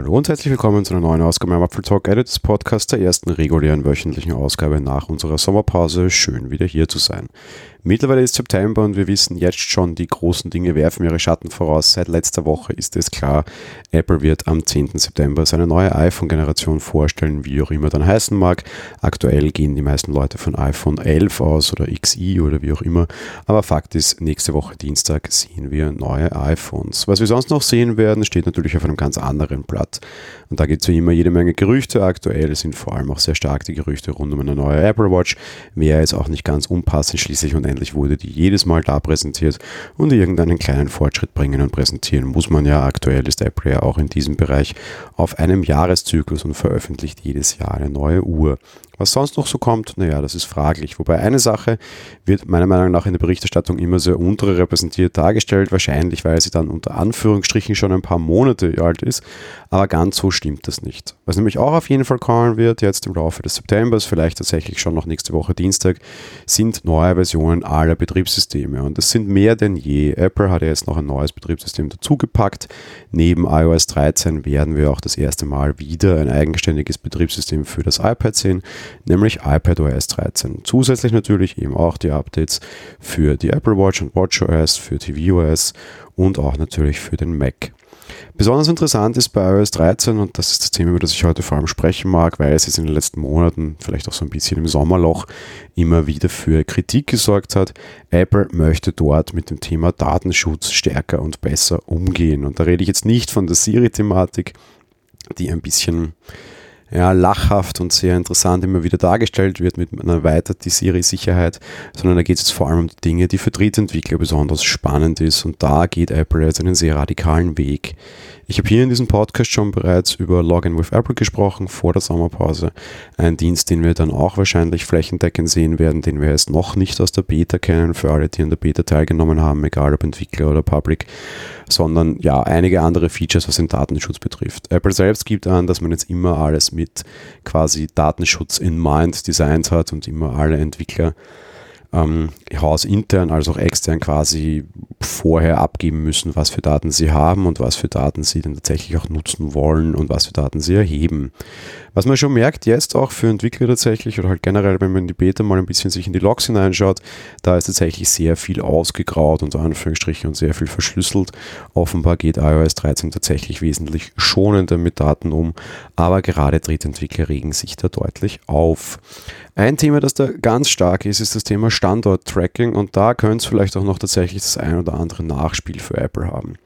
Hallo und herzlich willkommen zu einer neuen Ausgabe am Apfel Talk Editors Podcast, der ersten regulären wöchentlichen Ausgabe nach unserer Sommerpause. Schön wieder hier zu sein. Mittlerweile ist September und wir wissen jetzt schon, die großen Dinge werfen ihre Schatten voraus. Seit letzter Woche ist es klar, Apple wird am 10. September seine neue iPhone-Generation vorstellen, wie auch immer dann heißen mag. Aktuell gehen die meisten Leute von iPhone 11 aus oder XI oder wie auch immer. Aber Fakt ist, nächste Woche Dienstag sehen wir neue iPhones. Was wir sonst noch sehen werden, steht natürlich auf einem ganz anderen Blatt. Und da gibt es wie immer jede Menge Gerüchte. Aktuell sind vor allem auch sehr stark die Gerüchte rund um eine neue Apple Watch. Wäre jetzt auch nicht ganz unpassend schließlich und Endlich wurde die jedes Mal da präsentiert und irgendeinen kleinen Fortschritt bringen und präsentieren muss man ja. Aktuell ist Apple ja auch in diesem Bereich auf einem Jahreszyklus und veröffentlicht jedes Jahr eine neue Uhr. Was sonst noch so kommt, naja, das ist fraglich. Wobei eine Sache wird meiner Meinung nach in der Berichterstattung immer sehr unterrepräsentiert dargestellt, wahrscheinlich weil sie dann unter Anführungsstrichen schon ein paar Monate alt ist, aber ganz so stimmt das nicht. Was nämlich auch auf jeden Fall kommen wird, jetzt im Laufe des Septembers, vielleicht tatsächlich schon noch nächste Woche Dienstag, sind neue Versionen aller Betriebssysteme. Und das sind mehr denn je. Apple hat ja jetzt noch ein neues Betriebssystem dazugepackt. Neben iOS 13 werden wir auch das erste Mal wieder ein eigenständiges Betriebssystem für das iPad sehen nämlich iPadOS 13. Zusätzlich natürlich eben auch die Updates für die Apple Watch und WatchOS, für tvOS und auch natürlich für den Mac. Besonders interessant ist bei iOS 13, und das ist das Thema, über das ich heute vor allem sprechen mag, weil es jetzt in den letzten Monaten, vielleicht auch so ein bisschen im Sommerloch, immer wieder für Kritik gesorgt hat. Apple möchte dort mit dem Thema Datenschutz stärker und besser umgehen. Und da rede ich jetzt nicht von der Siri-Thematik, die ein bisschen ja, lachhaft und sehr interessant immer wieder dargestellt wird mit einer erweiterten Siri-Sicherheit, sondern da geht es vor allem um die Dinge, die für Drittentwickler besonders spannend ist und da geht Apple jetzt einen sehr radikalen Weg. Ich habe hier in diesem Podcast schon bereits über Login with Apple gesprochen, vor der Sommerpause. Ein Dienst, den wir dann auch wahrscheinlich flächendeckend sehen werden, den wir jetzt noch nicht aus der Beta kennen, für alle, die an der Beta teilgenommen haben, egal ob Entwickler oder Public, sondern ja, einige andere Features, was den Datenschutz betrifft. Apple selbst gibt an, dass man jetzt immer alles mit quasi Datenschutz in mind designt hat und immer alle Entwickler ähm, hausintern als auch extern quasi vorher abgeben müssen, was für Daten sie haben und was für Daten sie dann tatsächlich auch nutzen wollen und was für Daten sie erheben. Was man schon merkt, jetzt auch für Entwickler tatsächlich oder halt generell, wenn man in die Beta mal ein bisschen sich in die Logs hineinschaut, da ist tatsächlich sehr viel ausgegraut unter Anführungsstrichen und sehr viel verschlüsselt. Offenbar geht iOS 13 tatsächlich wesentlich schonender mit Daten um, aber gerade Drittentwickler regen sich da deutlich auf. Ein Thema, das da ganz stark ist, ist das Thema Standort-Tracking und da könnte es vielleicht auch noch tatsächlich das ein oder andere Nachspiel für Apple haben.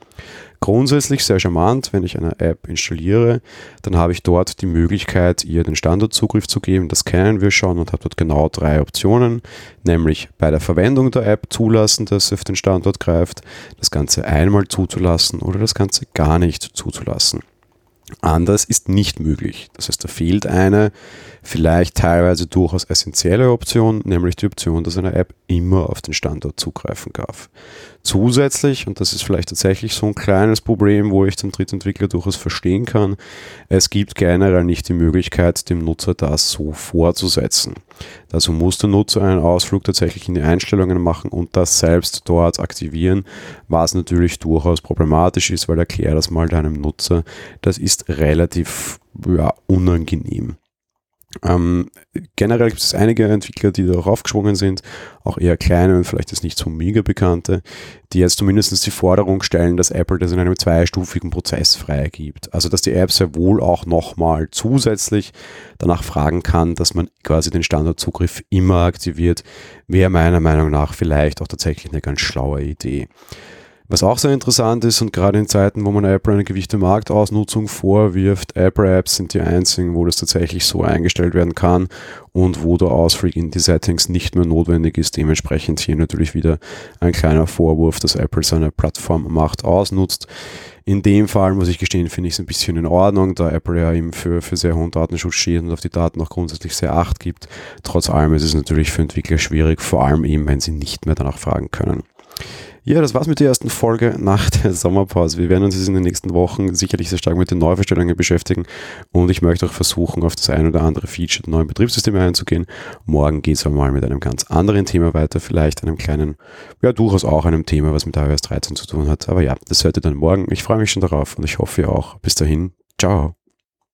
Grundsätzlich sehr charmant, wenn ich eine App installiere, dann habe ich dort die Möglichkeit, ihr den Standortzugriff zu geben. Das kennen wir schon und habe dort genau drei Optionen, nämlich bei der Verwendung der App zulassen, dass sie auf den Standort greift, das Ganze einmal zuzulassen oder das Ganze gar nicht zuzulassen. Anders ist nicht möglich. Das heißt, da fehlt eine vielleicht teilweise durchaus essentielle Option, nämlich die Option, dass eine App immer auf den Standort zugreifen darf. Zusätzlich, und das ist vielleicht tatsächlich so ein kleines Problem, wo ich den Drittentwickler durchaus verstehen kann, es gibt generell nicht die Möglichkeit, dem Nutzer das so vorzusetzen. Dazu muss der Nutzer einen Ausflug tatsächlich in die Einstellungen machen und das selbst dort aktivieren, was natürlich durchaus problematisch ist, weil erklär das mal deinem Nutzer, das ist relativ ja, unangenehm. Ähm, generell gibt es einige Entwickler, die darauf aufgeschwungen sind, auch eher kleine und vielleicht ist nicht so mega bekannte, die jetzt zumindest die Forderung stellen, dass Apple das in einem zweistufigen Prozess freigibt. Also dass die App sehr wohl auch nochmal zusätzlich danach fragen kann, dass man quasi den Standardzugriff immer aktiviert, wäre meiner Meinung nach vielleicht auch tatsächlich eine ganz schlaue Idee. Was auch sehr interessant ist und gerade in Zeiten, wo man Apple eine gewichte Marktausnutzung vorwirft, Apple-Apps sind die einzigen, wo das tatsächlich so eingestellt werden kann und wo der Ausflug in die Settings nicht mehr notwendig ist. Dementsprechend hier natürlich wieder ein kleiner Vorwurf, dass Apple seine Plattformmacht ausnutzt. In dem Fall muss ich gestehen, finde ich es ein bisschen in Ordnung, da Apple ja eben für, für sehr hohen Datenschutz steht und auf die Daten auch grundsätzlich sehr acht gibt. Trotz allem ist es natürlich für Entwickler schwierig, vor allem eben, wenn sie nicht mehr danach fragen können. Ja, das war's mit der ersten Folge nach der Sommerpause. Wir werden uns jetzt in den nächsten Wochen sicherlich sehr stark mit den Neuverstellungen beschäftigen und ich möchte auch versuchen, auf das ein oder andere Feature der neuen Betriebssysteme einzugehen. Morgen geht es mal mit einem ganz anderen Thema weiter, vielleicht einem kleinen, ja, durchaus auch einem Thema, was mit iOS 13 zu tun hat. Aber ja, das hört ihr dann morgen. Ich freue mich schon darauf und ich hoffe ihr auch. Bis dahin. Ciao.